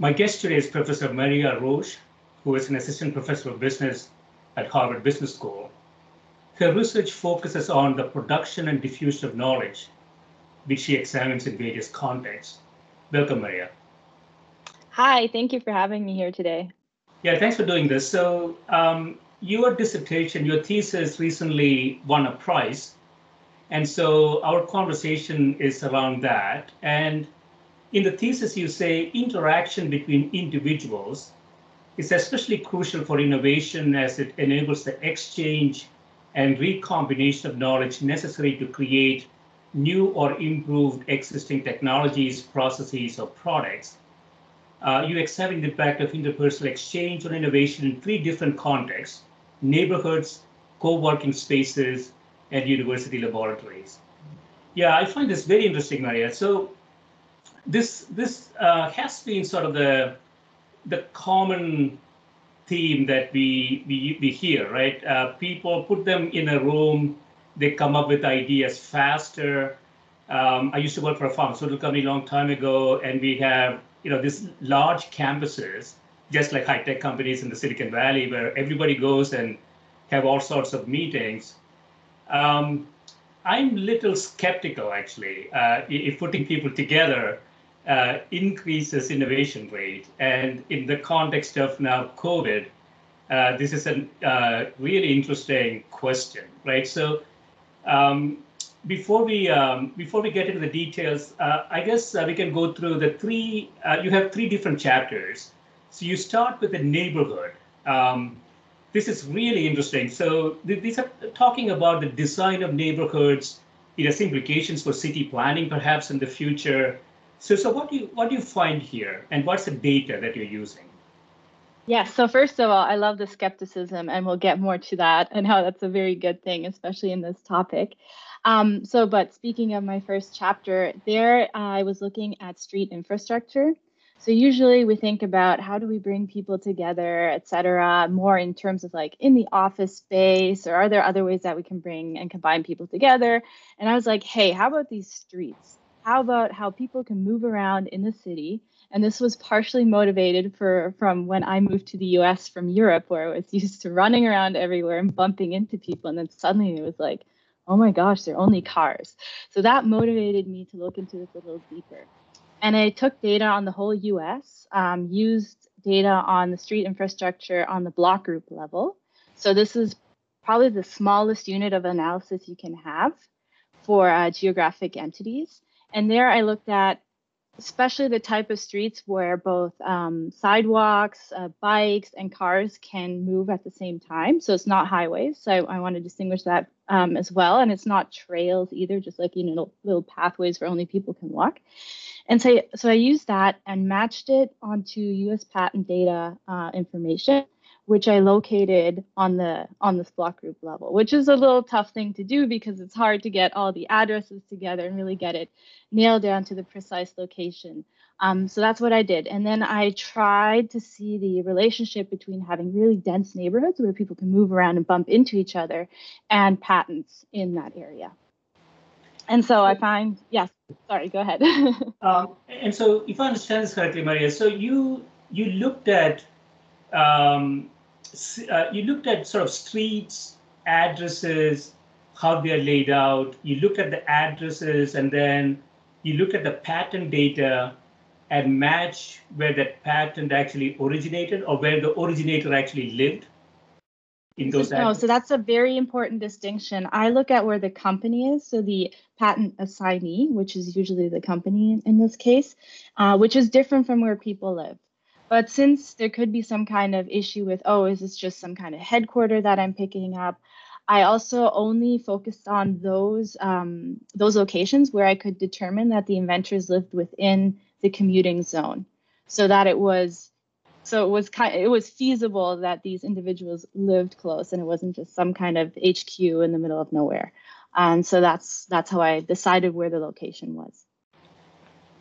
My guest today is Professor Maria Roche, who is an assistant professor of business at Harvard Business School. Her research focuses on the production and diffusion of knowledge, which she examines in various contexts. Welcome, Maria. Hi, thank you for having me here today. Yeah, thanks for doing this. So, um, your dissertation, your thesis recently won a prize. And so, our conversation is around that. And in the thesis, you say interaction between individuals is especially crucial for innovation as it enables the exchange and recombination of knowledge necessary to create new or improved existing technologies, processes, or products. Uh, you examine the impact of interpersonal exchange on innovation in three different contexts neighborhoods, co working spaces, and university laboratories. Yeah, I find this very interesting, Maria. So, this this uh, has been sort of the the common theme that we we, we hear, right? Uh, people put them in a room, they come up with ideas faster. Um, I used to work for a pharmaceutical company a long time ago, and we have you know these large campuses, just like high tech companies in the Silicon Valley, where everybody goes and have all sorts of meetings. Um, I'm a little skeptical actually uh, if putting people together uh, increases innovation rate. And in the context of now COVID, uh, this is a uh, really interesting question, right? So um, before we um, before we get into the details, uh, I guess uh, we can go through the three. Uh, you have three different chapters. So you start with the neighborhood. Um, this is really interesting. So th- these are talking about the design of neighborhoods. It has implications for city planning, perhaps in the future. So, so what do you what do you find here, and what's the data that you're using? Yeah, so first of all, I love the skepticism, and we'll get more to that and how that's a very good thing, especially in this topic. Um, so, but speaking of my first chapter, there I was looking at street infrastructure. So usually we think about how do we bring people together, et cetera, more in terms of like in the office space, or are there other ways that we can bring and combine people together? And I was like, hey, how about these streets? How about how people can move around in the city? And this was partially motivated for from when I moved to the US from Europe, where I was used to running around everywhere and bumping into people. And then suddenly it was like, oh my gosh, they're only cars. So that motivated me to look into this a little deeper. And I took data on the whole US, um, used data on the street infrastructure on the block group level. So this is probably the smallest unit of analysis you can have for uh, geographic entities. And there I looked at especially the type of streets where both um, sidewalks, uh, bikes, and cars can move at the same time. So it's not highways. So I, I want to distinguish that um, as well. And it's not trails either, just like you know little pathways where only people can walk. And so, so I used that and matched it onto U.S. patent data uh, information which I located on the on this block group level, which is a little tough thing to do because it's hard to get all the addresses together and really get it nailed down to the precise location. Um, so that's what I did. And then I tried to see the relationship between having really dense neighborhoods where people can move around and bump into each other and patents in that area. And so I find, yes, sorry, go ahead. um, and so if I understand this correctly, Maria, so you you looked at um, uh, you looked at sort of streets, addresses, how they're laid out. You look at the addresses and then you look at the patent data and match where that patent actually originated or where the originator actually lived in those no so that's a very important distinction i look at where the company is so the patent assignee which is usually the company in this case uh, which is different from where people live but since there could be some kind of issue with oh is this just some kind of headquarter that i'm picking up? I also only focused on those um, those locations where i could determine that the inventors lived within the commuting zone. So that it was so it was kind it was feasible that these individuals lived close and it wasn't just some kind of hq in the middle of nowhere. And so that's that's how i decided where the location was.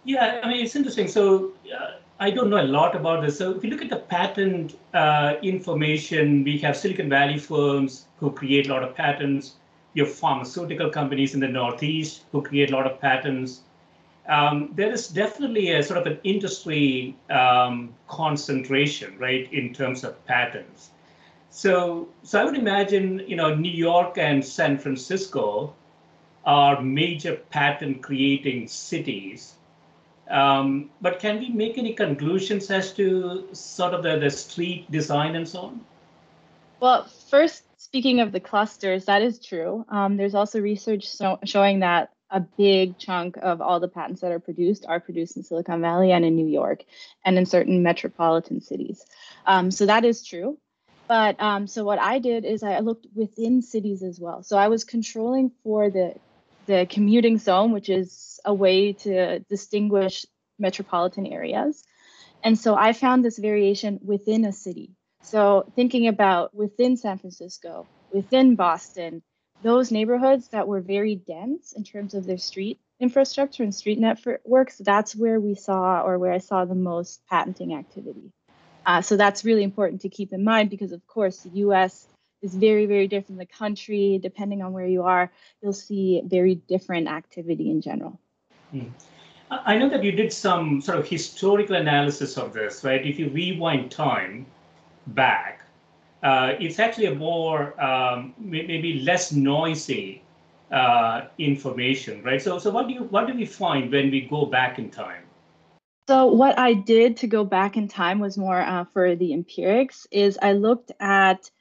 Yeah i mean it's interesting. So uh, i don't know a lot about this so if you look at the patent uh, information we have silicon valley firms who create a lot of patents you have pharmaceutical companies in the northeast who create a lot of patents um, there is definitely a sort of an industry um, concentration, right, in terms of patents. So, so I would imagine, you know, New York and San Francisco are major patent creating cities. Um, but can we make any conclusions as to sort of the, the street design and so on? Well, first, speaking of the clusters, that is true. Um, there's also research so, showing that a big chunk of all the patents that are produced are produced in Silicon Valley and in New York and in certain metropolitan cities. Um, so that is true. But um, so what I did is I looked within cities as well. So I was controlling for the the commuting zone, which is a way to distinguish metropolitan areas. And so I found this variation within a city. So thinking about within San Francisco, within Boston, those neighborhoods that were very dense in terms of their street infrastructure and street networks, that's where we saw or where I saw the most patenting activity. Uh, so that's really important to keep in mind because, of course, the US is very, very different. The country, depending on where you are, you'll see very different activity in general. Hmm. I know that you did some sort of historical analysis of this, right? If you rewind time back, uh, it's actually a more um, maybe less noisy uh, information, right? So, so what do you what do we find when we go back in time? So what I did to go back in time was more uh, for the empirics. Is I looked at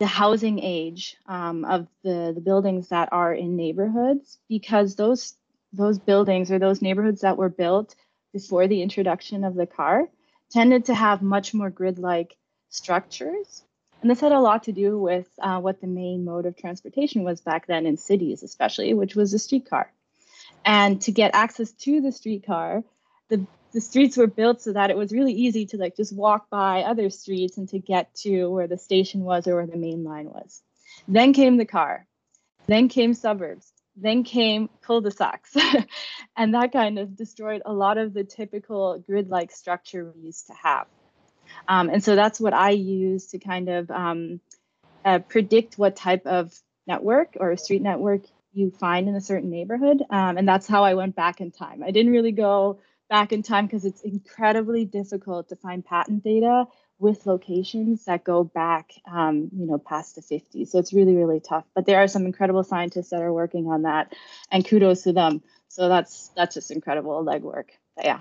the housing age um, of the the buildings that are in neighborhoods because those those buildings or those neighborhoods that were built before the introduction of the car tended to have much more grid-like structures and this had a lot to do with uh, what the main mode of transportation was back then in cities, especially, which was the streetcar. And to get access to the streetcar, the the streets were built so that it was really easy to like just walk by other streets and to get to where the station was or where the main line was. Then came the car. Then came suburbs. Then came cul-de-sacs. and that kind of destroyed a lot of the typical grid-like structure we used to have. Um, and so that's what I use to kind of um, uh, predict what type of network or street network you find in a certain neighborhood. Um, and that's how I went back in time. I didn't really go back in time because it's incredibly difficult to find patent data with locations that go back, um, you know, past the 50s. So it's really, really tough. But there are some incredible scientists that are working on that, and kudos to them. So that's that's just incredible legwork. But yeah.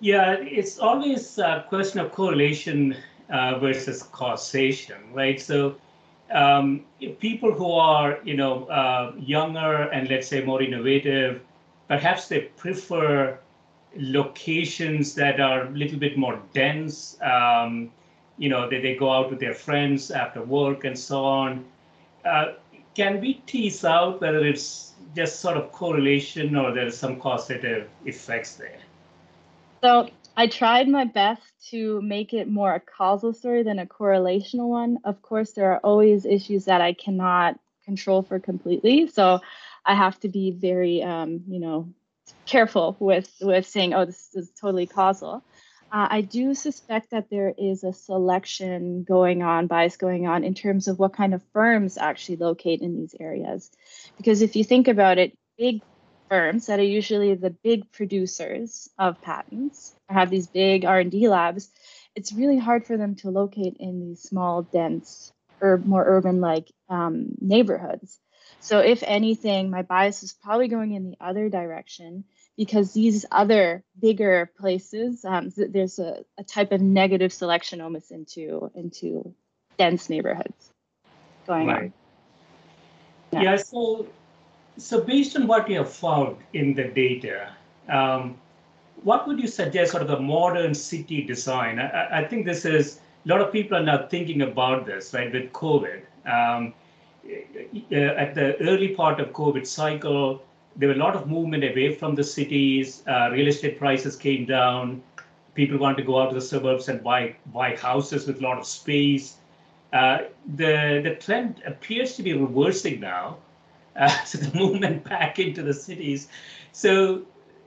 Yeah, it's always a question of correlation uh, versus causation, right? So um, people who are, you know, uh, younger and let's say more innovative, perhaps they prefer locations that are a little bit more dense. Um, you know, they, they go out with their friends after work and so on. Uh, can we tease out whether it's just sort of correlation or there's some causative effects there? So I tried my best to make it more a causal story than a correlational one. Of course, there are always issues that I cannot control for completely. So I have to be very, um, you know, careful with with saying, oh, this is totally causal. Uh, I do suspect that there is a selection going on, bias going on in terms of what kind of firms actually locate in these areas. Because if you think about it, big firms that are usually the big producers of patents have these big R&D labs, it's really hard for them to locate in these small, dense, or more urban-like um, neighborhoods. So if anything, my bias is probably going in the other direction because these other bigger places, um, there's a, a, type of negative selection almost into into dense neighborhoods going right. on. Yeah. yeah. So, so based on what you have found in the data, um, what would you suggest sort of the modern city design? I, I, think this is a lot of people are now thinking about this, right, with COVID. Um, at the early part of COVID cycle, there were a lot of movement away from the cities. Uh, real estate prices came down. People wanted to go out to the suburbs and buy buy houses with a lot of space. Uh, the the trend appears to be reversing now. Uh, so the movement back into the cities. So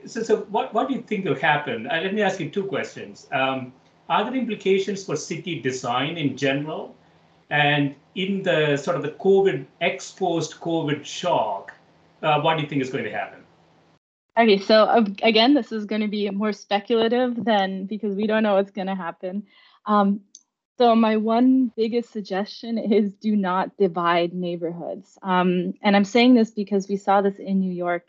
so so what what do you think will happen? Uh, let me ask you two questions. Um, are there implications for city design in general? And in the sort of the COVID exposed COVID shock, uh, what do you think is going to happen? Okay, so uh, again, this is going to be more speculative than because we don't know what's going to happen. Um, so my one biggest suggestion is do not divide neighborhoods. Um, and I'm saying this because we saw this in New York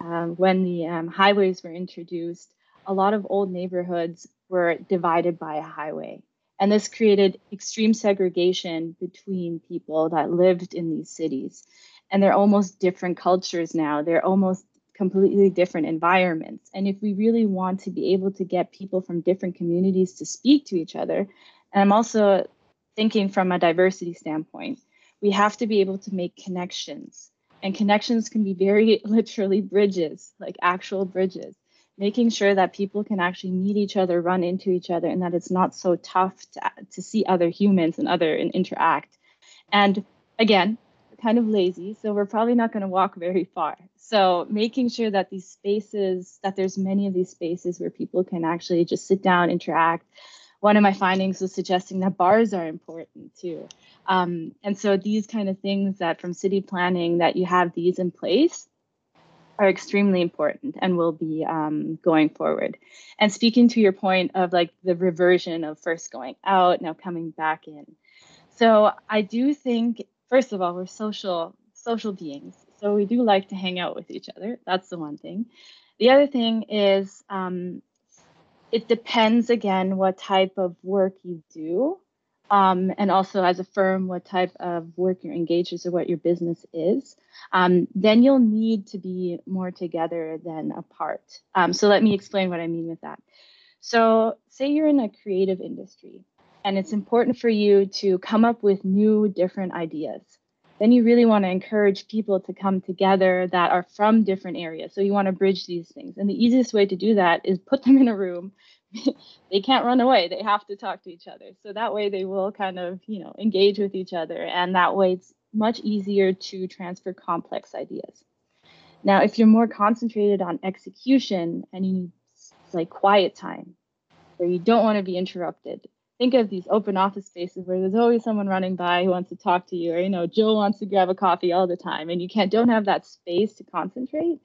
um, when the um, highways were introduced. A lot of old neighborhoods were divided by a highway. And this created extreme segregation between people that lived in these cities and they're almost different cultures now. They're almost completely different environments. And if we really want to be able to get people from different communities to speak to each other, and I'm also thinking from a diversity standpoint, we have to be able to make connections. And connections can be very literally bridges, like actual bridges, making sure that people can actually meet each other, run into each other, and that it's not so tough to, to see other humans and other and interact. And again, kind of lazy, so we're probably not going to walk very far. So making sure that these spaces, that there's many of these spaces where people can actually just sit down, interact. One of my findings was suggesting that bars are important too. Um, and so these kind of things that from city planning that you have these in place are extremely important and will be um, going forward. And speaking to your point of like the reversion of first going out, now coming back in. So I do think first of all, we're social social beings, so we do like to hang out with each other. That's the one thing. The other thing is, um, it depends again what type of work you do, um, and also as a firm, what type of work you're engaged with or what your business is. Um, then you'll need to be more together than apart. Um, so let me explain what I mean with that. So say you're in a creative industry and it's important for you to come up with new, different ideas. Then you really want to encourage people to come together that are from different areas. So you want to bridge these things. And the easiest way to do that is put them in a room. they can't run away. They have to talk to each other. So that way they will kind of, you know, engage with each other. And that way it's much easier to transfer complex ideas. Now, if you're more concentrated on execution and you need like quiet time, where you don't want to be interrupted, think of these open office spaces where there's always someone running by who wants to talk to you or you know joe wants to grab a coffee all the time and you can't don't have that space to concentrate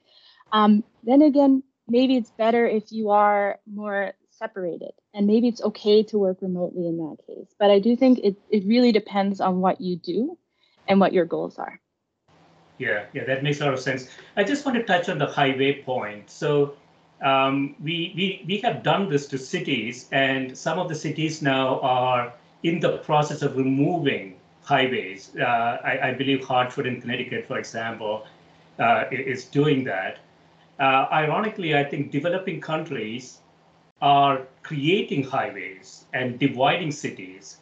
um, then again maybe it's better if you are more separated. And maybe it's okay to work remotely in that case. But i do think it, it really depends on what you do and what your goals are. Yeah yeah that makes a lot of sense. I just want to touch on the highway point. So um, we, we, we have done this to cities, and some of the cities now are in the process of removing highways. Uh, I, I, believe Hartford in Connecticut, for example, uh, is doing that. Uh, ironically, I think developing countries are creating highways and dividing cities.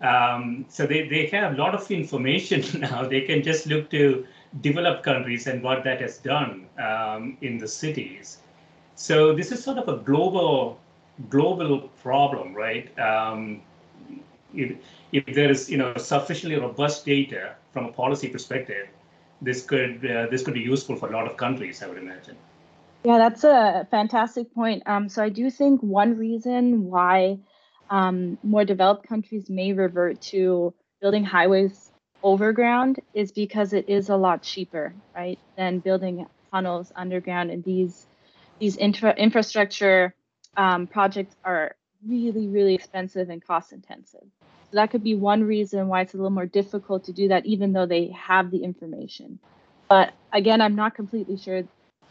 Um, so they, they have a lot of information now. They can just look to developed countries and what that has done um, in the cities. So this is sort of a global global problem, right? Um, if, if there is you know sufficiently robust data from a policy perspective, this could uh, this could be useful for a lot of countries, I would imagine. Yeah, that's a fantastic point. Um, so I do think one reason why um, more developed countries may revert to building highways overground is because it is a lot cheaper, right, than building tunnels underground. And these these infra- infrastructure um, projects are really, really expensive and cost intensive. So that could be one reason why it's a little more difficult to do that, even though they have the information. But again, I'm not completely sure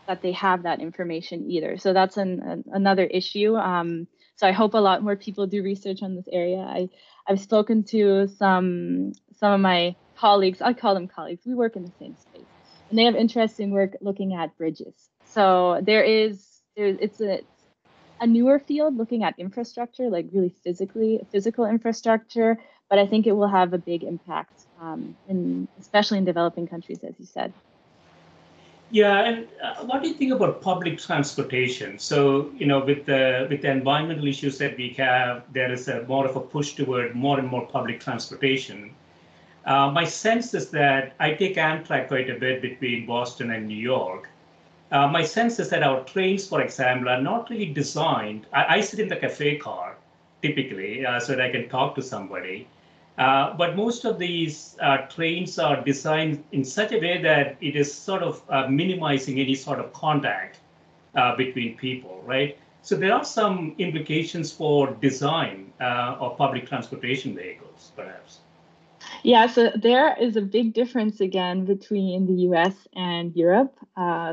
that they have that information either. So that's an, an another issue. Um, so I hope a lot more people do research on this area. I I've spoken to some some of my colleagues. I call them colleagues. We work in the same space, and they have interesting work looking at bridges. So there is it's a a newer field looking at infrastructure, like really physically physical infrastructure. But I think it will have a big impact, um, in especially in developing countries, as you said. Yeah, and uh, what do you think about public transportation? So, you know, with the with the environmental issues that we have, there is a more of a push toward more and more public transportation. Uh, my sense is that I take Amtrak quite a bit between Boston and New York. Uh, my sense is that our trains, for example, are not really designed. I, I sit in the cafe car typically uh, so that I can talk to somebody. Uh, but most of these uh, trains are designed in such a way that it is sort of uh, minimizing any sort of contact uh, between people, right? So there are some implications for design uh, of public transportation vehicles, perhaps. Yeah, so there is a big difference again between the US and Europe.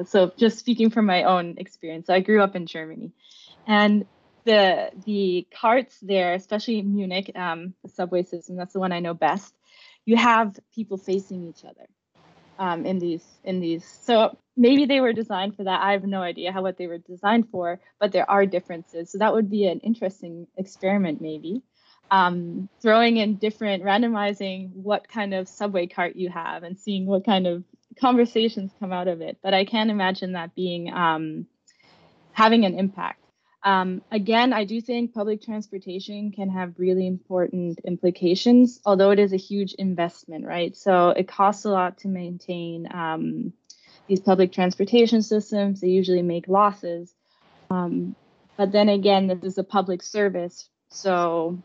so just speaking from my own experience, I grew up in Germany. And the the carts there, especially in Munich, um, the subway system, that's the one I know best. You have people facing each other um, in these in these. So maybe they were designed for that. I have no idea how what they were designed for, but there are differences. So that would be an interesting experiment, maybe. Um, throwing in different, randomizing what kind of subway cart you have, and seeing what kind of conversations come out of it. But I can imagine that being um, having an impact. Um, again, I do think public transportation can have really important implications, although it is a huge investment, right? So it costs a lot to maintain um, these public transportation systems. They usually make losses. Um, but then again, this is a public service. So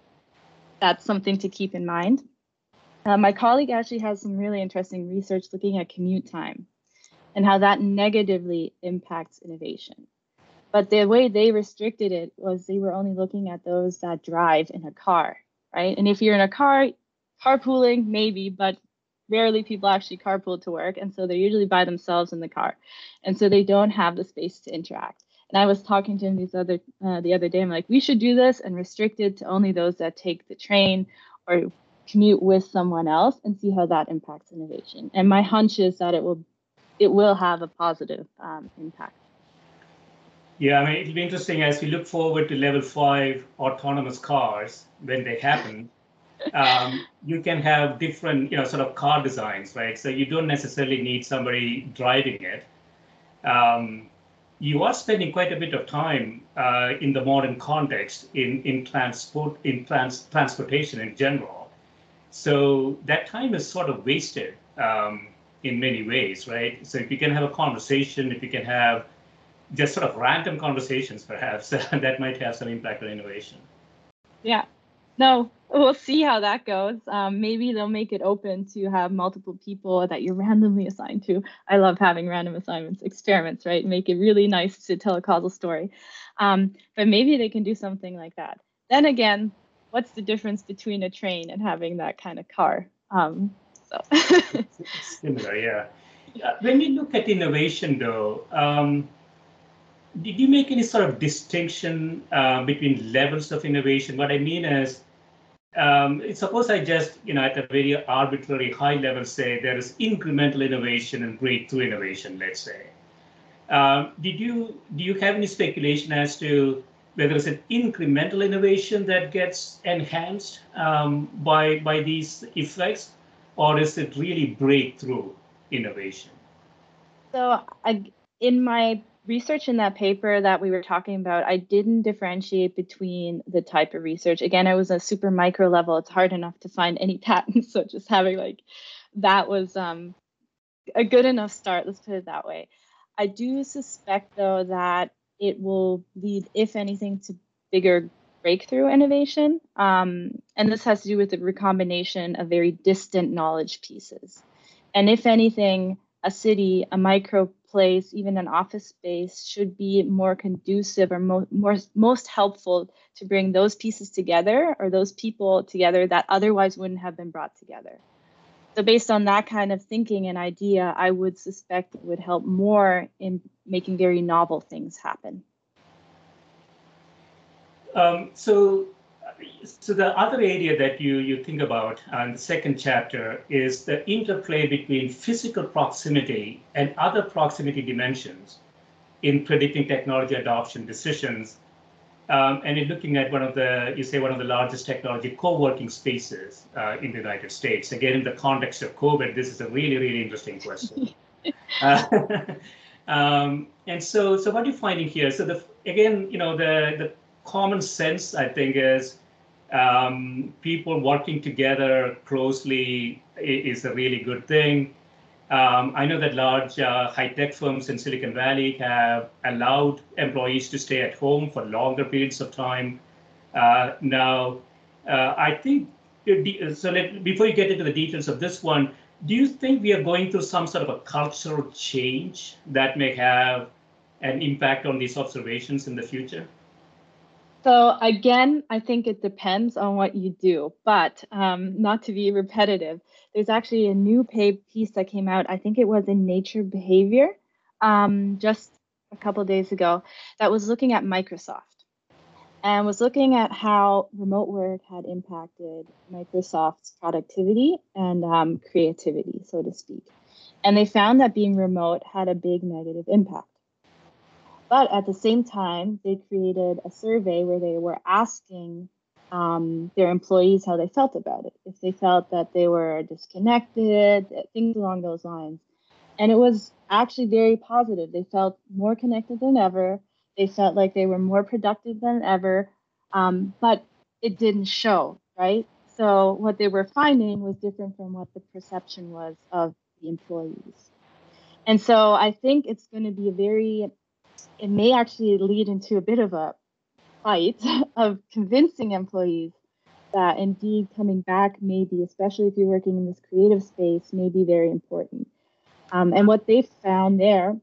that's something to keep in mind. Uh, my colleague actually has some really interesting research looking at commute time and how that negatively impacts innovation. But the way they restricted it was they were only looking at those that drive in a car, right? And if you're in a car, carpooling, maybe, but rarely people actually carpool to work. And so they're usually by themselves in the car. And so they don't have the space to interact. And I was talking to him these other uh, the other day. I'm like, we should do this and restrict it to only those that take the train or commute with someone else and see how that impacts innovation. And my hunch is that it will it will have a positive um, impact. Yeah, I mean, it'll be interesting as we look forward to level five autonomous cars when they happen. Um, you can have different, you know, sort of car designs, right? So you don't necessarily need somebody driving it. Um, you are spending quite a bit of time uh, in the modern context in in transport in trans transportation in general. So that time is sort of wasted um, in many ways, right? So if you can have a conversation, if you can have just sort of random conversations, perhaps that might have some impact on innovation. Yeah, no, we'll see how that goes. Um, maybe they'll make it open to have multiple people that you're randomly assigned to. I love having random assignments, experiments, right? Make it really nice to tell a causal story. Um, but maybe they can do something like that. Then again, what's the difference between a train and having that kind of car? Um, so similar, yeah. Uh, when you look at innovation, though, um, did you make any sort of distinction uh, between levels of innovation? What I mean is, um, suppose I just, you know, at a very arbitrary high level say there is incremental innovation and breakthrough innovation, let's say. Um, did you do you have any speculation as to whether it's an incremental innovation that gets enhanced um, by by these effects, or is it really breakthrough innovation? So, I, in my research in that paper that we were talking about, I didn't differentiate between the type of research. Again, I was a super micro level. It's hard enough to find any patents. So just having like that was um, a good enough start. Let's put it that way. I do suspect though that it will lead, if anything, to bigger breakthrough innovation. Um, and this has to do with the recombination of very distant knowledge pieces. And if anything, a city, a micro place, even an office space should be more conducive or mo- more, most helpful to bring those pieces together or those people together that otherwise wouldn't have been brought together. So, based on that kind of thinking and idea, I would suspect it would help more in making very novel things happen. Um, so, so the other area that you you think about in the second chapter is the interplay between physical proximity and other proximity dimensions in predicting technology adoption decisions. Um, and in looking at one of the, you say one of the largest technology co-working spaces uh, in the United States. Again, in the context of COVID, this is a really, really interesting question. uh, um, and so, so what are you finding here? So the again, you know, the the common sense, I think, is um, people working together closely is a really good thing. Um, I know that large uh, high-tech firms in Silicon Valley have allowed employees to stay at home for longer periods of time. Uh, now, uh, I think so. Let, before you get into the details of this one, do you think we are going through some sort of a cultural change that may have an impact on these observations in the future? So again, I think it depends on what you do, but um, not to be repetitive. There's actually a new piece that came out. I think it was in Nature Behavior, um, just a couple days ago, that was looking at Microsoft and was looking at how remote work had impacted Microsoft's productivity and um, creativity, so to speak. And they found that being remote had a big negative impact. But at the same time, they created a survey where they were asking um, their employees how they felt about it, if they felt that they were disconnected, things along those lines. And it was actually very positive. They felt more connected than ever. They felt like they were more productive than ever, um, but it didn't show, right? So what they were finding was different from what the perception was of the employees. And so I think it's going to be a very it may actually lead into a bit of a fight of convincing employees that indeed coming back may be, especially if you're working in this creative space, may be very important. Um, and what they found there,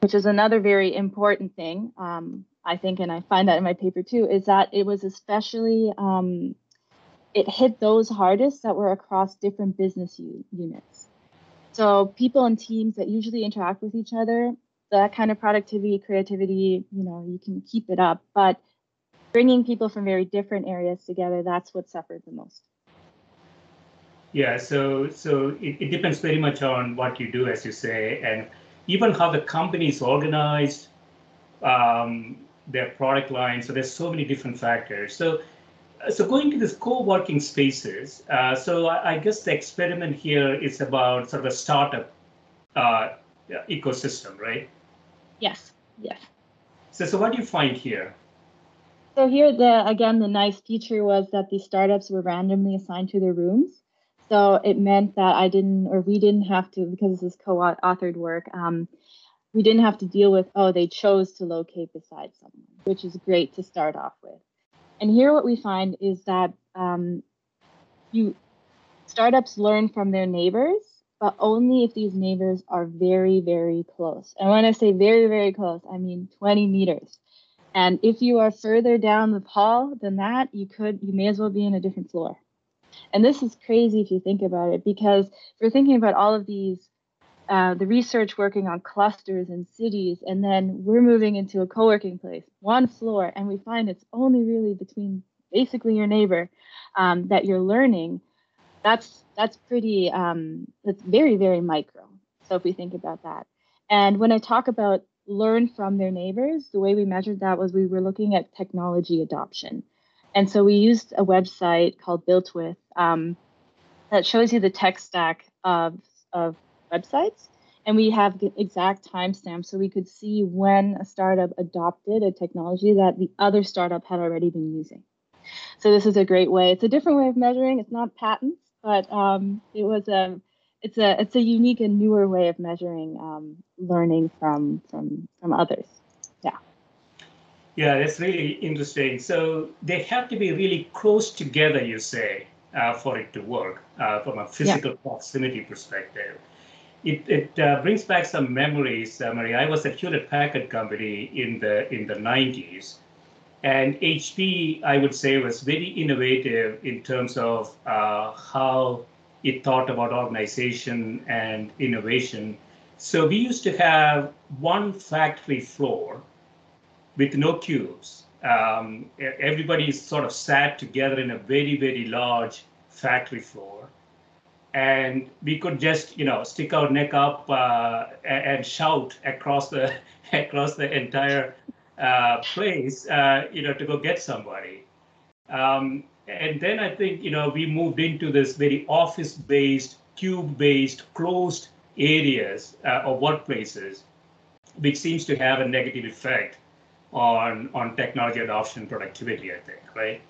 which is another very important thing, um, I think, and I find that in my paper too, is that it was especially um, it hit those hardest that were across different business u- units. So people and teams that usually interact with each other that kind of productivity, creativity, you know, you can keep it up. But bringing people from very different areas together, that's what suffered the most. Yeah, so so it, it depends very much on what you do, as you say, and even how the company is organized, um, their product line. So there's so many different factors. So so going to this co-working spaces. Uh, so I, I, guess the experiment here is about sort of a startup uh, ecosystem, right? Yes, yes. So, so what do you find here? So here, the again, the nice feature was that the startups were randomly assigned to their rooms. So it meant that I didn't, or we didn't have to, because this is co-authored work, um, we didn't have to deal with, oh, they chose to locate beside someone, which is great to start off with. And here, what we find is that um, you startups learn from their neighbors but only if these neighbors are very, very close. And when I say very, very close, I mean 20 meters. And if you are further down the hall than that, you could, you may as well be in a different floor. And this is crazy if you think about it, because if we're thinking about all of these, uh, the research working on clusters and cities, and then we're moving into a co working place, one floor, and we find it's only really between basically your neighbor um, that you're learning that's that's pretty um, that's very very micro so if we think about that and when i talk about learn from their neighbors the way we measured that was we were looking at technology adoption and so we used a website called BuiltWith um, that shows you the tech stack of, of websites and we have the exact timestamp so we could see when a startup adopted a technology that the other startup had already been using. So this is a great way. It's a different way of measuring. It's not patents, but um, it was a it's a it's a unique and newer way of measuring um, learning from from from others. Yeah. Yeah, that's really interesting. So they have to be really close together, you say, uh, for it to work uh, from a physical yeah. proximity perspective. It, it uh, brings back some memories, uh, Marie. I was at Hewlett Packard Company in the in the 90s, and HP, I would say, was very innovative in terms of uh, how it thought about organization and innovation. So we used to have one factory floor with no cubes. Um, everybody sort of sat together in a very, very large factory floor. And we could just, you know, stick our neck up uh, and, shout across the across the entire uh, place, uh, you know, to go get somebody. Um, and then I think, you know, we moved into this very office-based, cube-based, closed areas uh, or workplaces, which seems to have a negative effect on on technology adoption productivity, I think, right?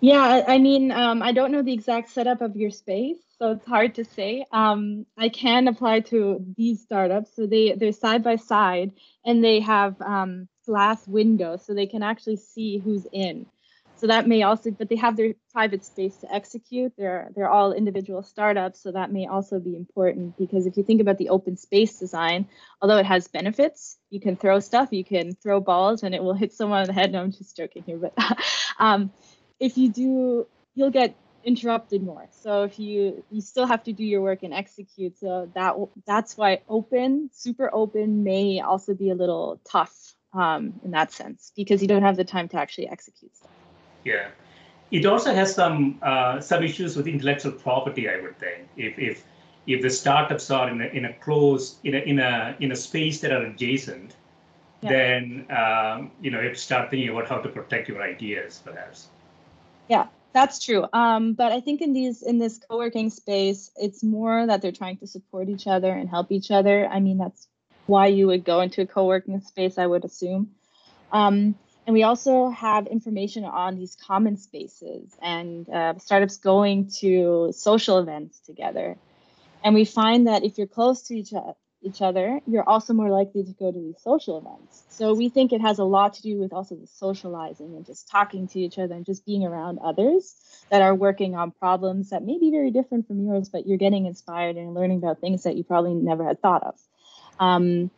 Yeah, I mean, um, I don't know the exact setup of your space, so it's hard to say. Um, I can apply to these startups, so they they're side by side, and they have um, glass windows, so they can actually see who's in. So that may also, but they have their private space to execute. They're they're all individual startups, so that may also be important because if you think about the open space design, although it has benefits, you can throw stuff, you can throw balls, and it will hit someone on the head. No, I'm just joking here, but um, if you do, you'll get interrupted more. So if you you still have to do your work and execute, so that that's why open, super open, may also be a little tough um, in that sense because you don't have the time to actually execute stuff. Yeah. It also has some uh, some issues with intellectual property, I would think. If if if the startups are in a in a close in a in a in a space that are adjacent, yeah. then um, you know you have to start thinking about how to protect your ideas, perhaps. Yeah, that's true. Um, but I think in these in this co-working space, it's more that they're trying to support each other and help each other. I mean, that's why you would go into a co-working space, I would assume. Um, and we also have information on these common spaces and uh, startups going to social events together. And we find that if you're close to each, each other, you're also more likely to go to these social events. So we think it has a lot to do with also the socializing and just talking to each other and just being around others that are working on problems that may be very different from yours, but you're getting inspired and learning about things that you probably never had thought of. Um,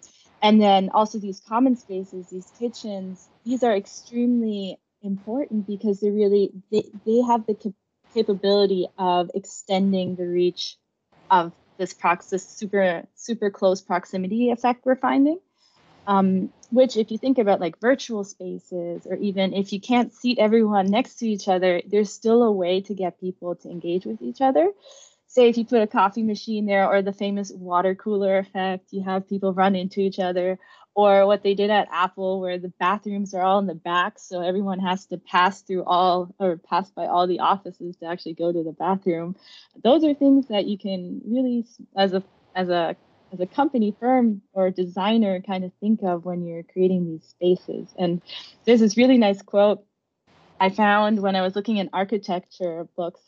and then also these common spaces, these kitchens, these are extremely important because they really they, they have the cap- capability of extending the reach of this prox this super super close proximity effect we're finding. Um, which if you think about like virtual spaces or even if you can't seat everyone next to each other there's still a way to get people to engage with each other. Say if you put a coffee machine there or the famous water cooler effect you have people run into each other or what they did at Apple, where the bathrooms are all in the back, so everyone has to pass through all or pass by all the offices to actually go to the bathroom. Those are things that you can really, as a as a as a company firm or designer, kind of think of when you're creating these spaces. And there's this really nice quote I found when I was looking in architecture books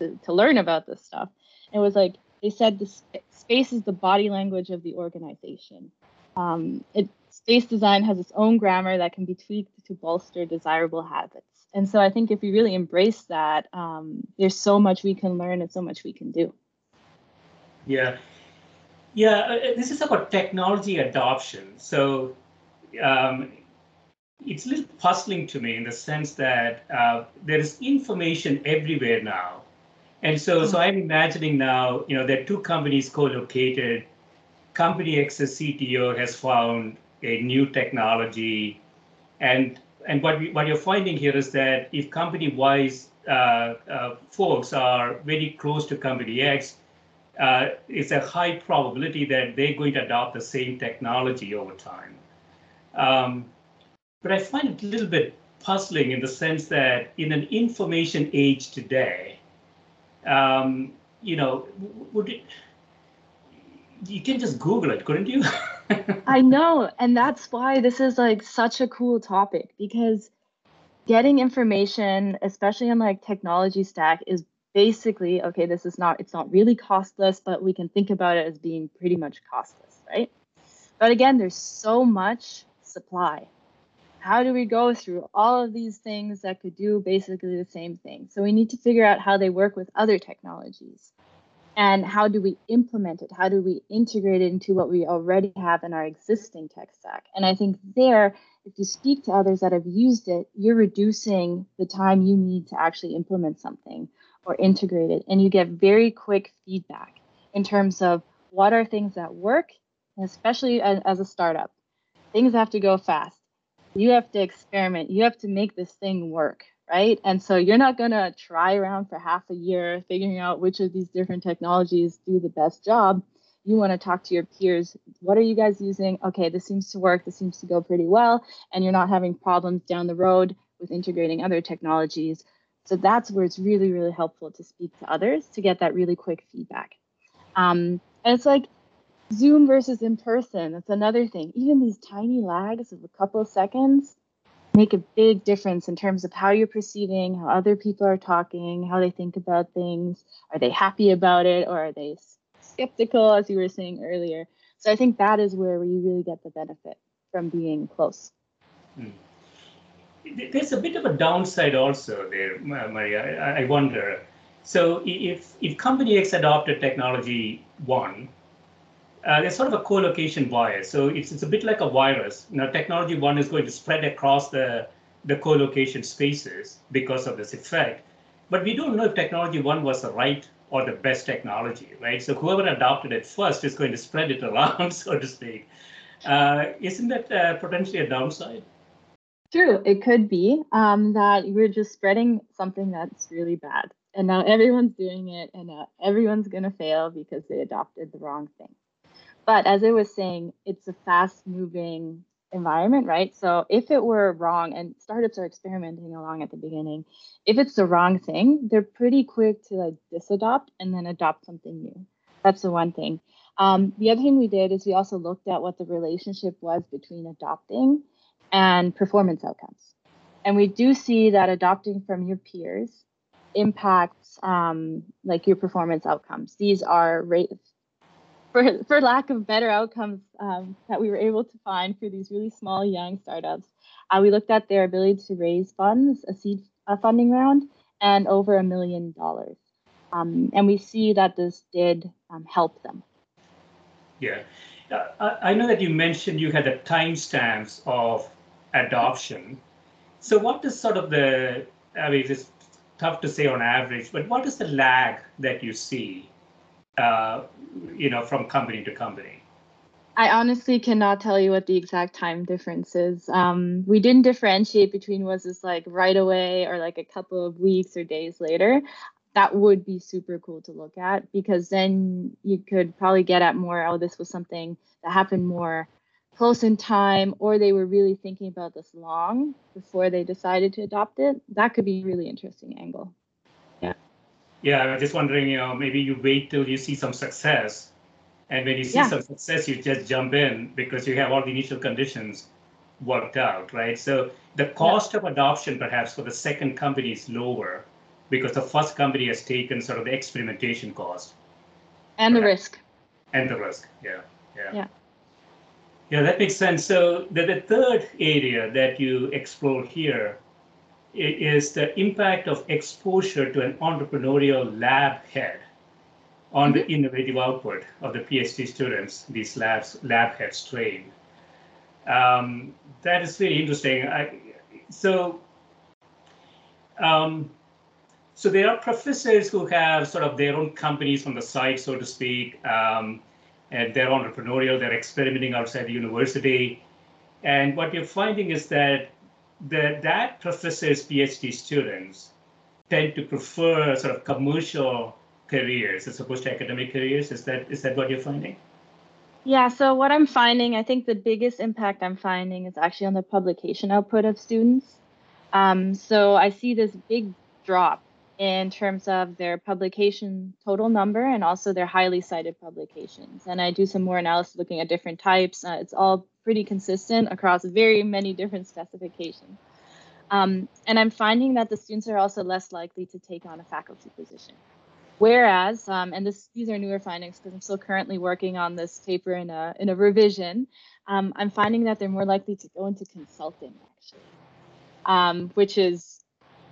to, to learn about this stuff. It was like they said the sp- space is the body language of the organization. Um, it, space design has its own grammar that can be tweaked to bolster desirable habits. And so I think if we really embrace that, um, there's so much we can learn and so much we can do. Yeah. Yeah, uh, uh, this is about technology adoption. So um, it's a little puzzling to me in the sense that uh, there is information everywhere now. And so, so mm-hmm. I'm imagining now, you know, there are two companies co-located company X's CTO has found a new technology, and and what we, what you're finding here is that if company Y's uh, uh, folks are very close to company X, uh, it's a high probability that they're going to adopt the same technology over time. Um, but I find it a little bit puzzling in the sense that in an information age today, um, you know, would it, you can just Google it, couldn't you? I know. And that's why this is like such a cool topic because getting information, especially on like technology stack, is basically okay, this is not, it's not really costless, but we can think about it as being pretty much costless, right? But again, there's so much supply. How do we go through all of these things that could do basically the same thing? So we need to figure out how they work with other technologies and how do we implement it? How do we integrate it into what we already have in our existing tech stack? And i think there if you speak to others that have used it you're reducing the time you need to actually implement something or integrate it. And you get very quick feedback in terms of what are things that work especially as, a startup. Things have to go fast. You have to experiment. You have to make this thing work right? And so you're not going to try around for half a year figuring out which of these different technologies do the best job. You want to talk to your peers. What are you guys using? Okay, this seems to work. This seems to go pretty well. And you're not having problems down the road with integrating other technologies. So that's where it's really, really helpful to speak to others to get that really quick feedback. Um, and it's like Zoom versus in person. That's another thing. Even these tiny lags of a couple of seconds make a big difference in terms of how you're perceiving, how other people are talking, how they think about things. Are they happy about it or are they skeptical, as you were saying earlier? So I think that is where you really get the benefit from being close. Hmm. There's a bit of a downside also there, Maria. I wonder. So if if company X adopted technology one, uh, there's sort of a co-location bias. So it's, it's a bit like a virus. Now, technology one is going to spread across the, the co-location spaces because of this effect. But we don't know if technology one was the right or the best technology, right? So whoever adopted it first is going to spread it around, so to speak. Uh, isn't that uh, potentially a downside? True, it could be um, that we're just spreading something that's really bad. And now everyone's doing it, and now everyone's going to fail because they adopted the wrong thing. But as I was saying, it's a fast moving environment, right? So if it were wrong, and startups are experimenting along at the beginning, if it's the wrong thing, they're pretty quick to like disadopt and then adopt something new. That's the one thing. Um, the other thing we did is we also looked at what the relationship was between adopting and performance outcomes. And we do see that adopting from your peers impacts um, like your performance outcomes. These are rate, for, for lack of better outcomes um, that we were able to find for these really small young startups. Uh, we looked at their ability to raise funds, a seed a funding round, and over a million dollars. Um, and we see that this did um, help them. Yeah. Uh, I know that you mentioned you had the timestamps of adoption. So what is sort of the, I mean, it's tough to say on average, but what is the lag that you see uh, you know, from company to company? I honestly cannot tell you what the exact time difference is. Um, we didn't differentiate between was this like right away or like a couple of weeks or days later. That would be super cool to look at because then you could probably get at more, oh, this was something that happened more close in time, or they were really thinking about this long before they decided to adopt it. That could be a really interesting angle. Yeah. Yeah, I'm just wondering, you know, maybe you wait till you see some success. And when you see yeah. some success, you just jump in because you have all the initial conditions worked out, right? So the cost yeah. of adoption perhaps for the second company is lower because the first company has taken sort of the experimentation cost. And the risk. And the risk, yeah. Yeah. Yeah. Yeah, that makes sense. So the, the third area that you explore here is the impact of exposure to an entrepreneurial lab head on the mm-hmm. innovative output of the PhD students these labs lab heads train. Um, that is really interesting. I, so, um, so there are professors who have sort of their own companies on the side, so to speak, um, and they're entrepreneurial. They're experimenting outside the university, and what you're finding is that that that professor's PhD students tend to prefer sort of commercial careers as opposed to academic careers. Is that is that what you're finding? Yeah, so what I'm finding, I think the biggest impact I'm finding is actually on the publication output of students. Um, so I see this big drop in terms of their publication total number and also their highly cited publications. And I do some more analysis looking at different types. Uh, it's all pretty consistent across very many different specifications. Um, and I'm finding that the students are also less likely to take on a faculty position. Whereas, um, and this, these are newer findings because I'm still currently working on this paper in a, in a revision, um, I'm finding that they're more likely to go into consulting actually, um, which is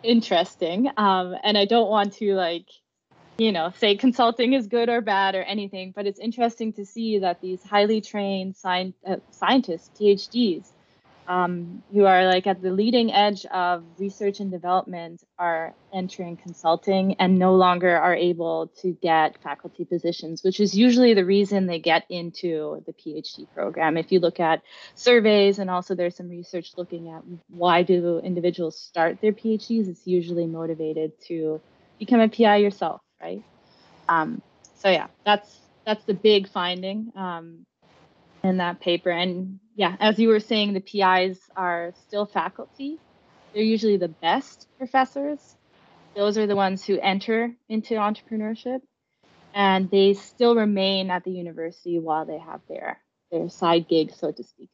interesting. Um, and I don't want to like, you know, say consulting is good or bad or anything, but it's interesting to see that these highly trained sci- uh, scientists, PhDs, um, who are like at the leading edge of research and development are entering consulting and no longer are able to get faculty positions, which is usually the reason they get into the PhD program. If you look at surveys and also there's some research looking at why do individuals start their PhDs, it's usually motivated to become a PI yourself, right? Um, so yeah, that's that's the big finding um, in that paper. And yeah, as you were saying, the PIs are still faculty. They're usually the best professors. Those are the ones who enter into entrepreneurship, and they still remain at the university while they have their their side gig, so to speak.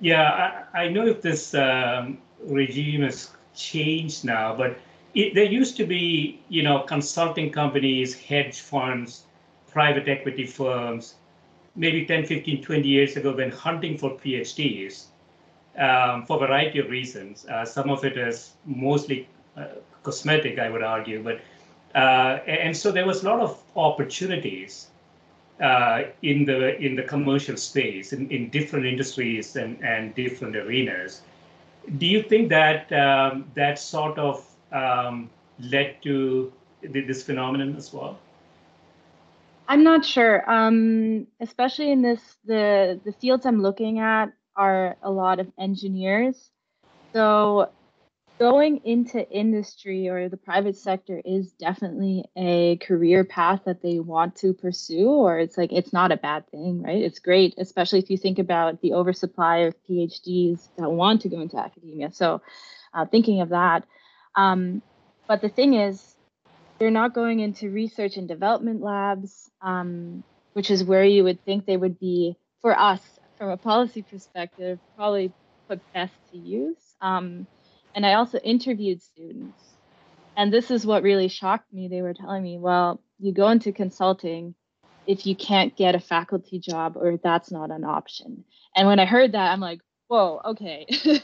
Yeah, I, I know if this um, regime has changed now, but it, there used to be, you know, consulting companies, hedge funds, private equity firms maybe 10, 15, 20 years ago when hunting for PhDs um, for a variety of reasons. Uh, some of it is mostly uh, cosmetic, I would argue, but uh, and so there was a lot of opportunities uh, in the in the commercial space in, in different industries and, and different arenas. Do you think that um, that sort of um, led to this phenomenon as well? I'm not sure. Um, especially in this, the the fields I'm looking at are a lot of engineers. So going into industry or the private sector is definitely a career path that they want to pursue or it's like it's not a bad thing right it's great especially if you think about the oversupply of phds that want to go into academia so uh, thinking of that um, but the thing is they're not going into research and development labs, um, which is where you would think they would be for us from a policy perspective, probably put best to use. Um, and I also interviewed students. And this is what really shocked me. They were telling me, well, you go into consulting if you can't get a faculty job or that's not an option. And when I heard that, I'm like, whoa, okay.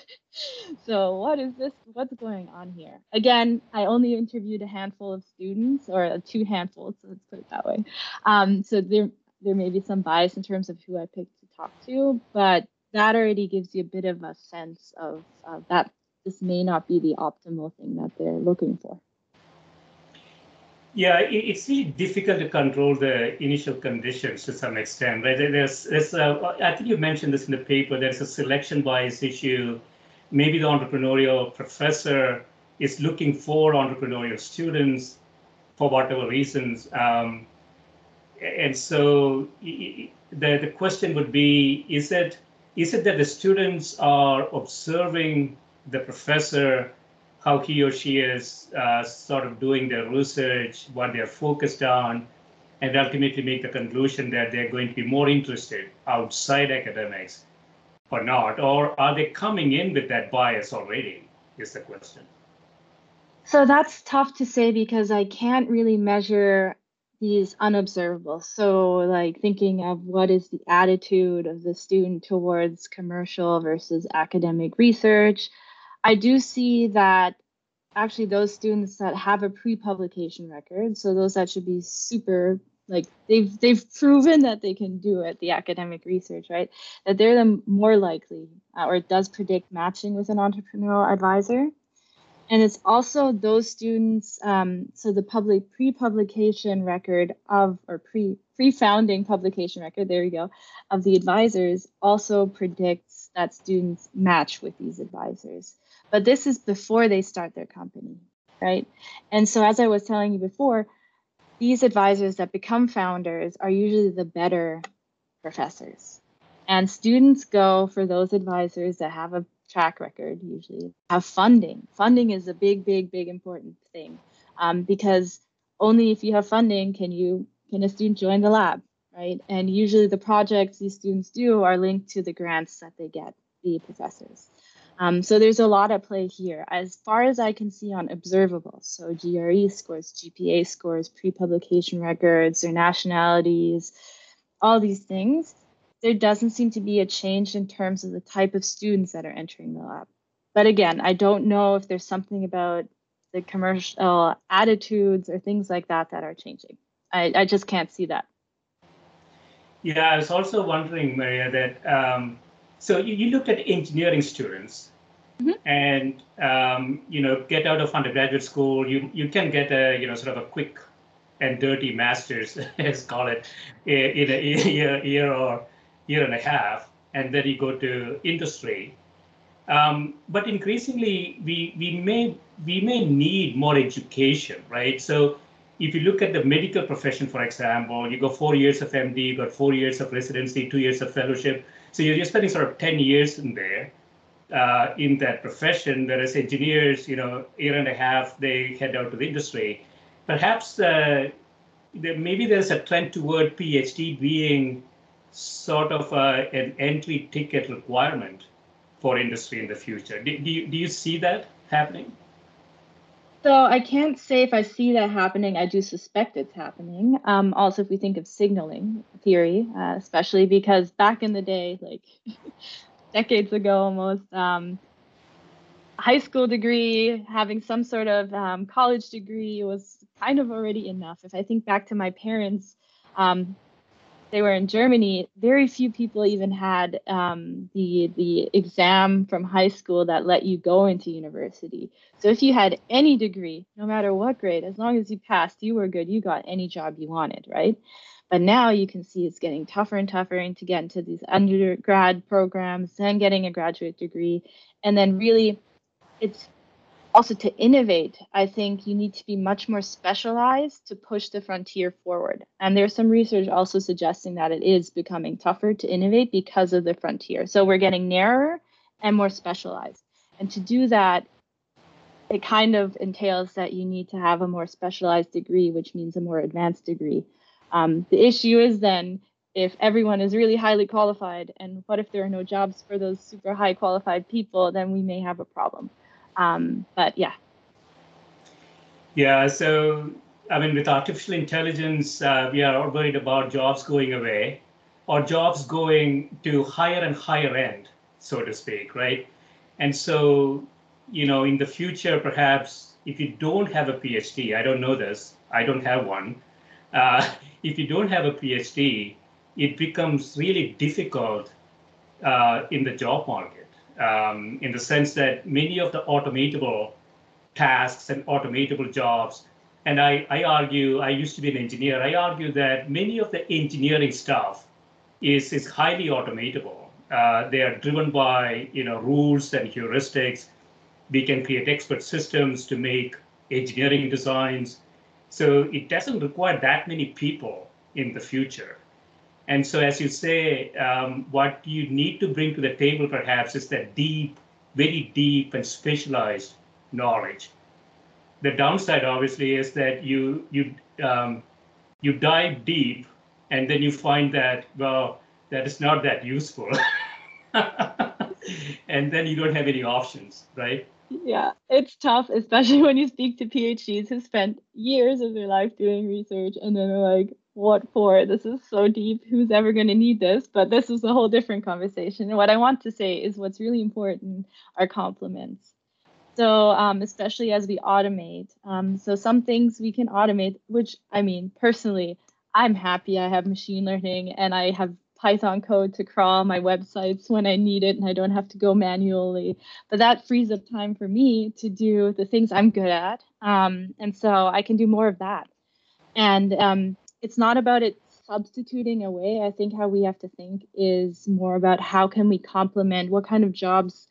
so what is this? What's going on here? Again, I only interviewed a handful of students, or two handfuls, let's put it that way. Um, so there, there may be some bias in terms of who I picked to talk to, but that already gives you a bit of a sense of uh, that this may not be the optimal thing that they're looking for. Yeah, it's really difficult to control the initial conditions to some extent, right? There's, there's a, I think you mentioned this in the paper, there's a selection bias issue. Maybe the entrepreneurial professor is looking for entrepreneurial students for whatever reasons. Um, and so the, the question would be, is it, is it that the students are observing the professor how he or she is uh, sort of doing their research, what they're focused on, and ultimately make the conclusion that they're going to be more interested outside academics or not? Or are they coming in with that bias already? Is the question. So that's tough to say because I can't really measure these unobservables. So, like thinking of what is the attitude of the student towards commercial versus academic research, I do see that actually those students that have a pre-publication record, so those that should be super like they've they've proven that they can do it, the academic research, right? That they're the more likely, uh, or it does predict matching with an entrepreneurial advisor. And it's also those students, um, so the public pre-publication record of, or pre pre-founding publication record, there you go, of the advisors also predicts that students match with these advisors. But this is before they start their company, right? And so, as I was telling you before, these advisors that become founders are usually the better professors. And students go for those advisors that have a track record, usually have funding. Funding is a big, big, big important thing. um, because only if you have funding can you can a student join the lab, right? And usually the projects these students do are linked to the grants that they get the professors. Um, so there's a lot at play here. As far as I can see on observables, so GRE scores, GPA scores, pre-publication records, their nationalities, all these things, there doesn't seem to be a change in terms of the type of students that are entering the lab. But again, I don't know if there's something about the commercial attitudes or things like that that are changing. I, I just can't see that. Yeah, I was also wondering, Maria, that um, so you, you looked at engineering students mm-hmm. and um, you know get out of undergraduate school, you you can get a you know sort of a quick and dirty master's, let's call it, in a year, year or year and a half, and then you go to industry. Um, but increasingly, we we may we may need more education, right? So if you look at the medical profession, for example, you go four years of MD, you got four years of residency, two years of fellowship. So you're, spending sort of 10 years in there uh, in that profession, whereas engineers, you know, year and a half, they head out to the industry. Perhaps uh, there, maybe there's a trend toward PhD being sort of uh, an entry ticket requirement for industry in the future. Do, do, you, do you see that happening? So I can't say if I see that happening. I do suspect it's happening. Um, also, if we think of signaling theory, uh, especially because back in the day, like decades ago almost, um, high school degree, having some sort of um, college degree was kind of already enough. If I think back to my parents, um, they were in Germany, very few people even had um, the the exam from high school that let you go into university. So if you had any degree, no matter what grade, as long as you passed, you were good. You got any job you wanted, right? But now you can see it's getting tougher and tougher to get into these undergrad programs, then getting a graduate degree, and then really, it's also to innovate, I think you need to be much more specialized to push the frontier forward. And there's some research also suggesting that it is becoming tougher to innovate because of the frontier. So we're getting narrower and more specialized. And to do that, it kind of entails that you need to have a more specialized degree, which means a more advanced degree. Um, the issue is then if everyone is really highly qualified, and what if there are no jobs for those super high qualified people, then we may have a problem. Um, but yeah. Yeah, so I mean, with artificial intelligence, uh, we are all worried about jobs going away or jobs going to higher and higher end, so to speak, right? And so, you know, in the future, perhaps if you don't have a PhD, I don't know this, I don't have one. Uh, if you don't have a PhD, it becomes really difficult uh, in the job market um, in the sense that many of the automatable tasks and automatable jobs, and I, I argue, I used to be an engineer, I argue that many of the engineering stuff is, is highly automatable. Uh, they are driven by you know rules and heuristics. We can create expert systems to make engineering designs. So it doesn't require that many people in the future. And so, as you say, um, what you need to bring to the table perhaps is that deep, very deep and specialized knowledge. The downside, obviously, is that you you um, you dive deep, and then you find that well, that is not that useful, and then you don't have any options, right? Yeah, it's tough, especially when you speak to PhDs who spent years of their life doing research, and then they're like, what for? This is so deep. Who's ever going to need this? But this is a whole different conversation. And what I want to say is what's really important are complements. So, um, especially as we automate, um, so some things we can automate, which I mean, personally, I'm happy I have machine learning and I have Python code to crawl my websites when I need it and I don't have to go manually. But that frees up time for me to do the things I'm good at. Um, and so I can do more of that. And um, it's not about it substituting away. I think how we have to think is more about how can we complement what kind of jobs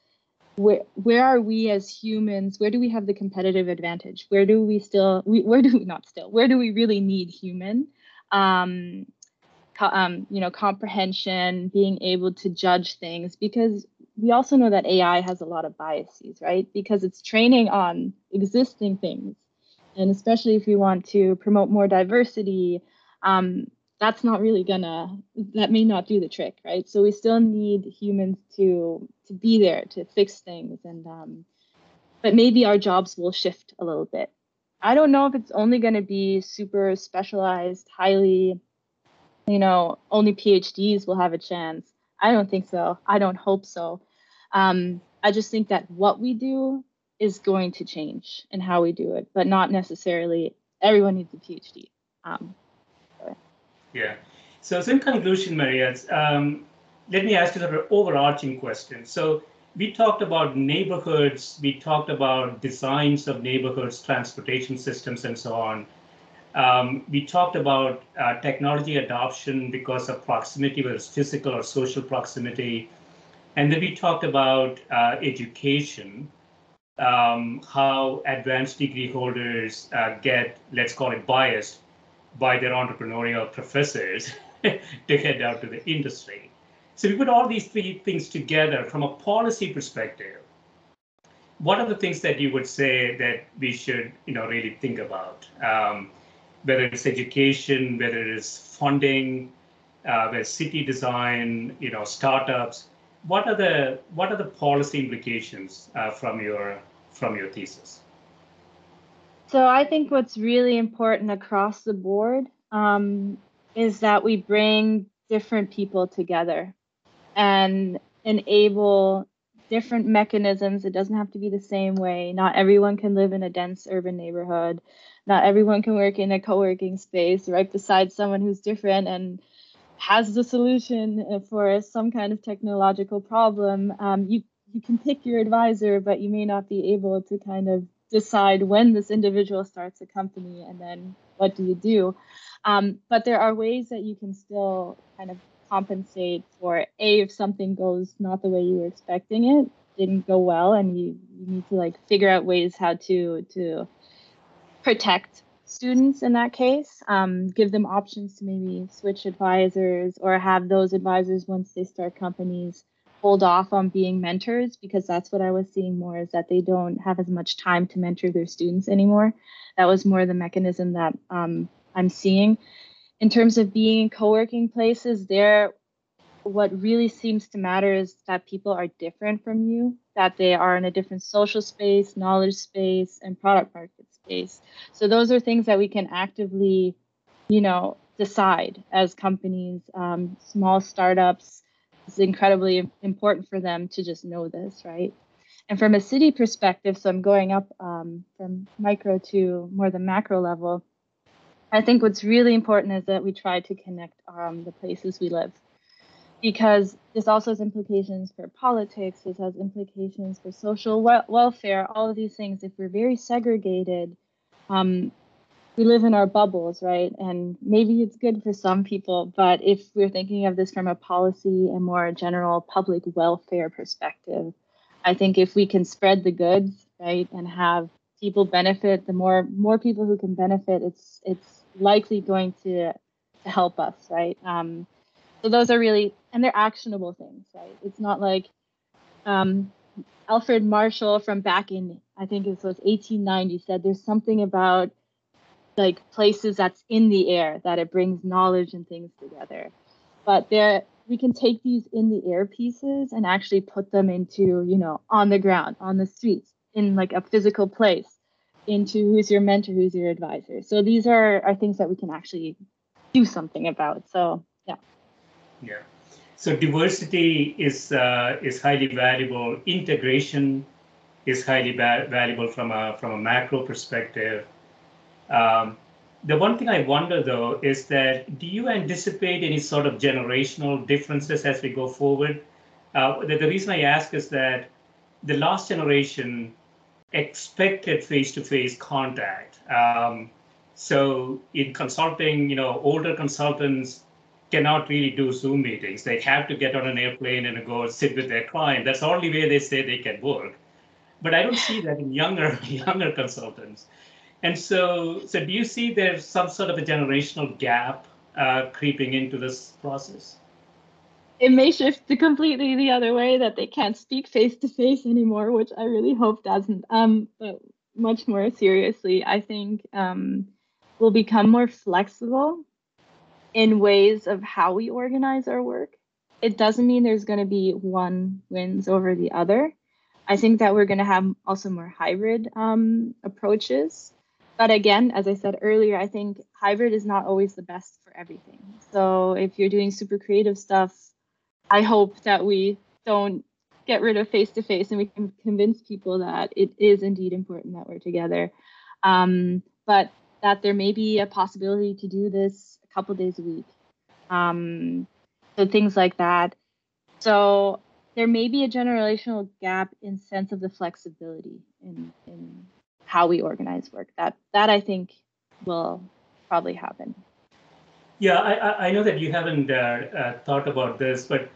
where where are we as humans where do we have the competitive advantage where do we still we, where do we not still where do we really need human um, um you know comprehension being able to judge things because we also know that ai has a lot of biases right? Because it's training on existing things. And especially if we want to promote more diversity, um, that's not really gonna that may not do the trick right? So we still need humans to to be there to fix things and um but maybe our jobs will shift a little bit. I don't know if it's only going to be super specialized highly you know only phds will have a chance i don't think so i don't hope so um i just think that what we do is going to change and how we do it but not necessarily everyone needs a phd um, yeah. So, so in conclusion, Maria, um, let me ask you sort of overarching question. So we talked about neighborhoods, we talked about designs of neighborhoods, transportation systems, and so on. Um, we talked about uh, technology adoption because of proximity, whether it's physical or social proximity. And then we talked about uh, education, um, how advanced degree holders uh, get, let's call it biased by their entrepreneurial professors to head out to the industry. So we put all these three things together from a policy perspective. What are the things that you would say that we should, you know, really think about? Um, whether it's education, whether it's funding, uh, whether city design, you know, startups. What are the what are the policy implications uh, from your from your thesis? So I think what's really important across the board um, is that we bring different people together and enable different mechanisms. It doesn't have to be the same way. Not everyone can live in a dense urban neighborhood. Not everyone can work in a co-working space right beside someone who's different and has the solution for some kind of technological problem. Um, you you can pick your advisor, but you may not be able to kind of decide when this individual starts a company and then what do you do. Um, but there are ways that you can still kind of compensate for a if something goes not the way you were expecting it didn't go well and you, you need to like figure out ways how to to protect students in that case um, give them options to maybe switch advisors or have those advisors once they start companies hold off on being mentors because that's what I was seeing more is that they don't have as much time to mentor their students anymore. That was more the mechanism that um, I'm seeing. In terms of being in co-working places, there what really seems to matter is that people are different from you, that they are in a different social space, knowledge space, and product market space. So those are things that we can actively, you know, decide as companies, um, small startups, it's incredibly important for them to just know this, right? And from a city perspective, so I'm going up um, from micro to more the macro level. I think what's really important is that we try to connect um, the places we live because this also has implications for politics, this has implications for social wel- welfare, all of these things. If we're very segregated, um, we live in our bubbles, right? And maybe it's good for some people, but if we're thinking of this from a policy and more general public welfare perspective, I think if we can spread the goods, right, and have people benefit, the more more people who can benefit, it's it's likely going to to help us, right? Um, so those are really and they're actionable things, right? It's not like um, Alfred Marshall from back in I think it was 1890 said there's something about like places that's in the air that it brings knowledge and things together. But there we can take these in the air pieces and actually put them into you know on the ground on the streets in like a physical place into who's your mentor who's your advisor. So these are are things that we can actually do something about. So yeah yeah so diversity is uh, is highly valuable integration is highly va- valuable from a from a macro perspective um, the one thing I wonder though is that do you anticipate any sort of generational differences as we go forward? Uh, the, the reason I ask is that the last generation expected face-to-face contact. Um, so in consulting, you know, older consultants cannot really do Zoom meetings. They have to get on an airplane and go sit with their client. That's the only way they say they can work. But I don't see that in younger younger consultants. And so, so do you see there's some sort of a generational gap uh, creeping into this process? It may shift to completely the other way that they can't speak face to face anymore, which I really hope doesn't. Um, but much more seriously, I think um, we'll become more flexible in ways of how we organize our work. It doesn't mean there's going to be one wins over the other. I think that we're going to have also more hybrid um, approaches. But again, as I said earlier, I think hybrid is not always the best for everything. So if you're doing super creative stuff, I hope that we don't get rid of face to face and we can convince people that it is indeed important that we're together. Um, but that there may be a possibility to do this a couple days a week. Um, so things like that. So there may be a generational gap in sense of the flexibility in, in how we organize work. That that I think will probably happen. Yeah, I, I know that you haven't uh, uh, thought about this, but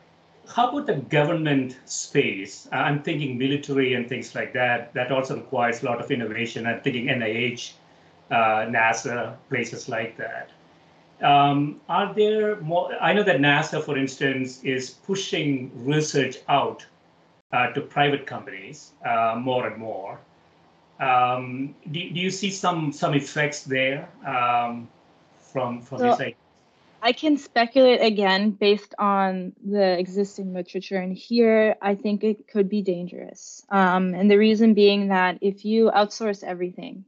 how about the government space? I'm thinking military and things like that. That also requires a lot of innovation. I'm thinking NIH, uh, NASA, places like that. Um, are there more? I know that NASA, for instance, is pushing research out uh, to private companies uh, more and more. Um, do, do you see some some effects there um, from from so, this? I can speculate again based on the existing literature, and here I think it could be dangerous. Um, and the reason being that if you outsource everything,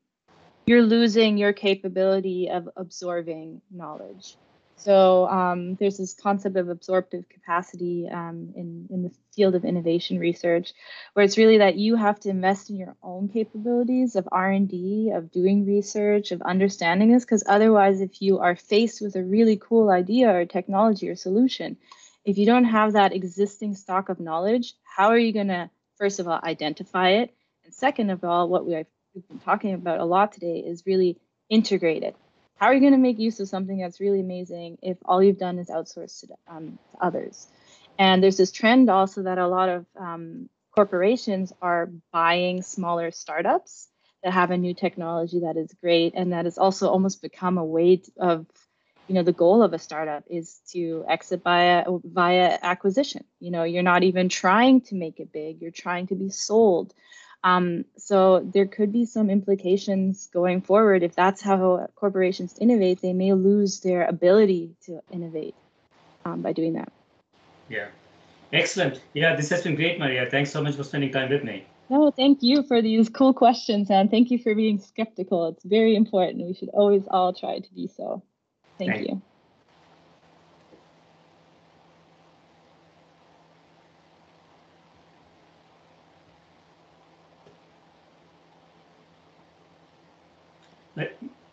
you're losing your capability of absorbing knowledge. So um, there's this concept of absorptive capacity um, in, in the field of innovation research, where it's really that you have to invest in your own capabilities of R&D, of doing research, of understanding this, because otherwise, if you are faced with a really cool idea or technology or solution, if you don't have that existing stock of knowledge, how are you going to, first of all, identify it? And second of all, what we we've been talking about a lot today is really integrated. How are you going to make use of something that's really amazing if all you've done is outsource to, um, to others? And there's this trend also that a lot of um, corporations are buying smaller startups that have a new technology that is great and that has also almost become a way of you know the goal of a startup is to exit via via acquisition you know you're not even trying to make it big you're trying to be sold um, so there could be some implications going forward. If that's how corporations innovate, they may lose their ability to innovate um, by doing that. Yeah, excellent. Yeah, this has been great, Maria. Thanks so much for spending time with me. No, thank you for these cool questions and thank you for being skeptical. It's very important. We should always all try to be so. Thank, thank you.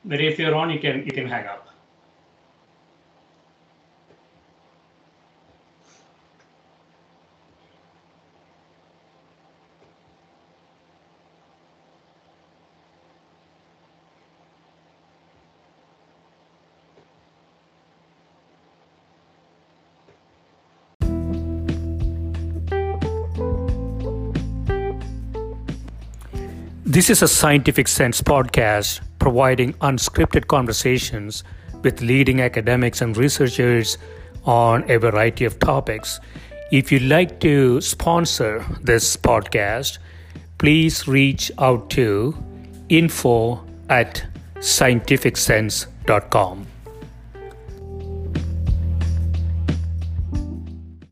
But if you're on, you can you can hang up. This is a Scientific Sense podcast providing unscripted conversations with leading academics and researchers on a variety of topics. If you'd like to sponsor this podcast, please reach out to info at scientificsense.com.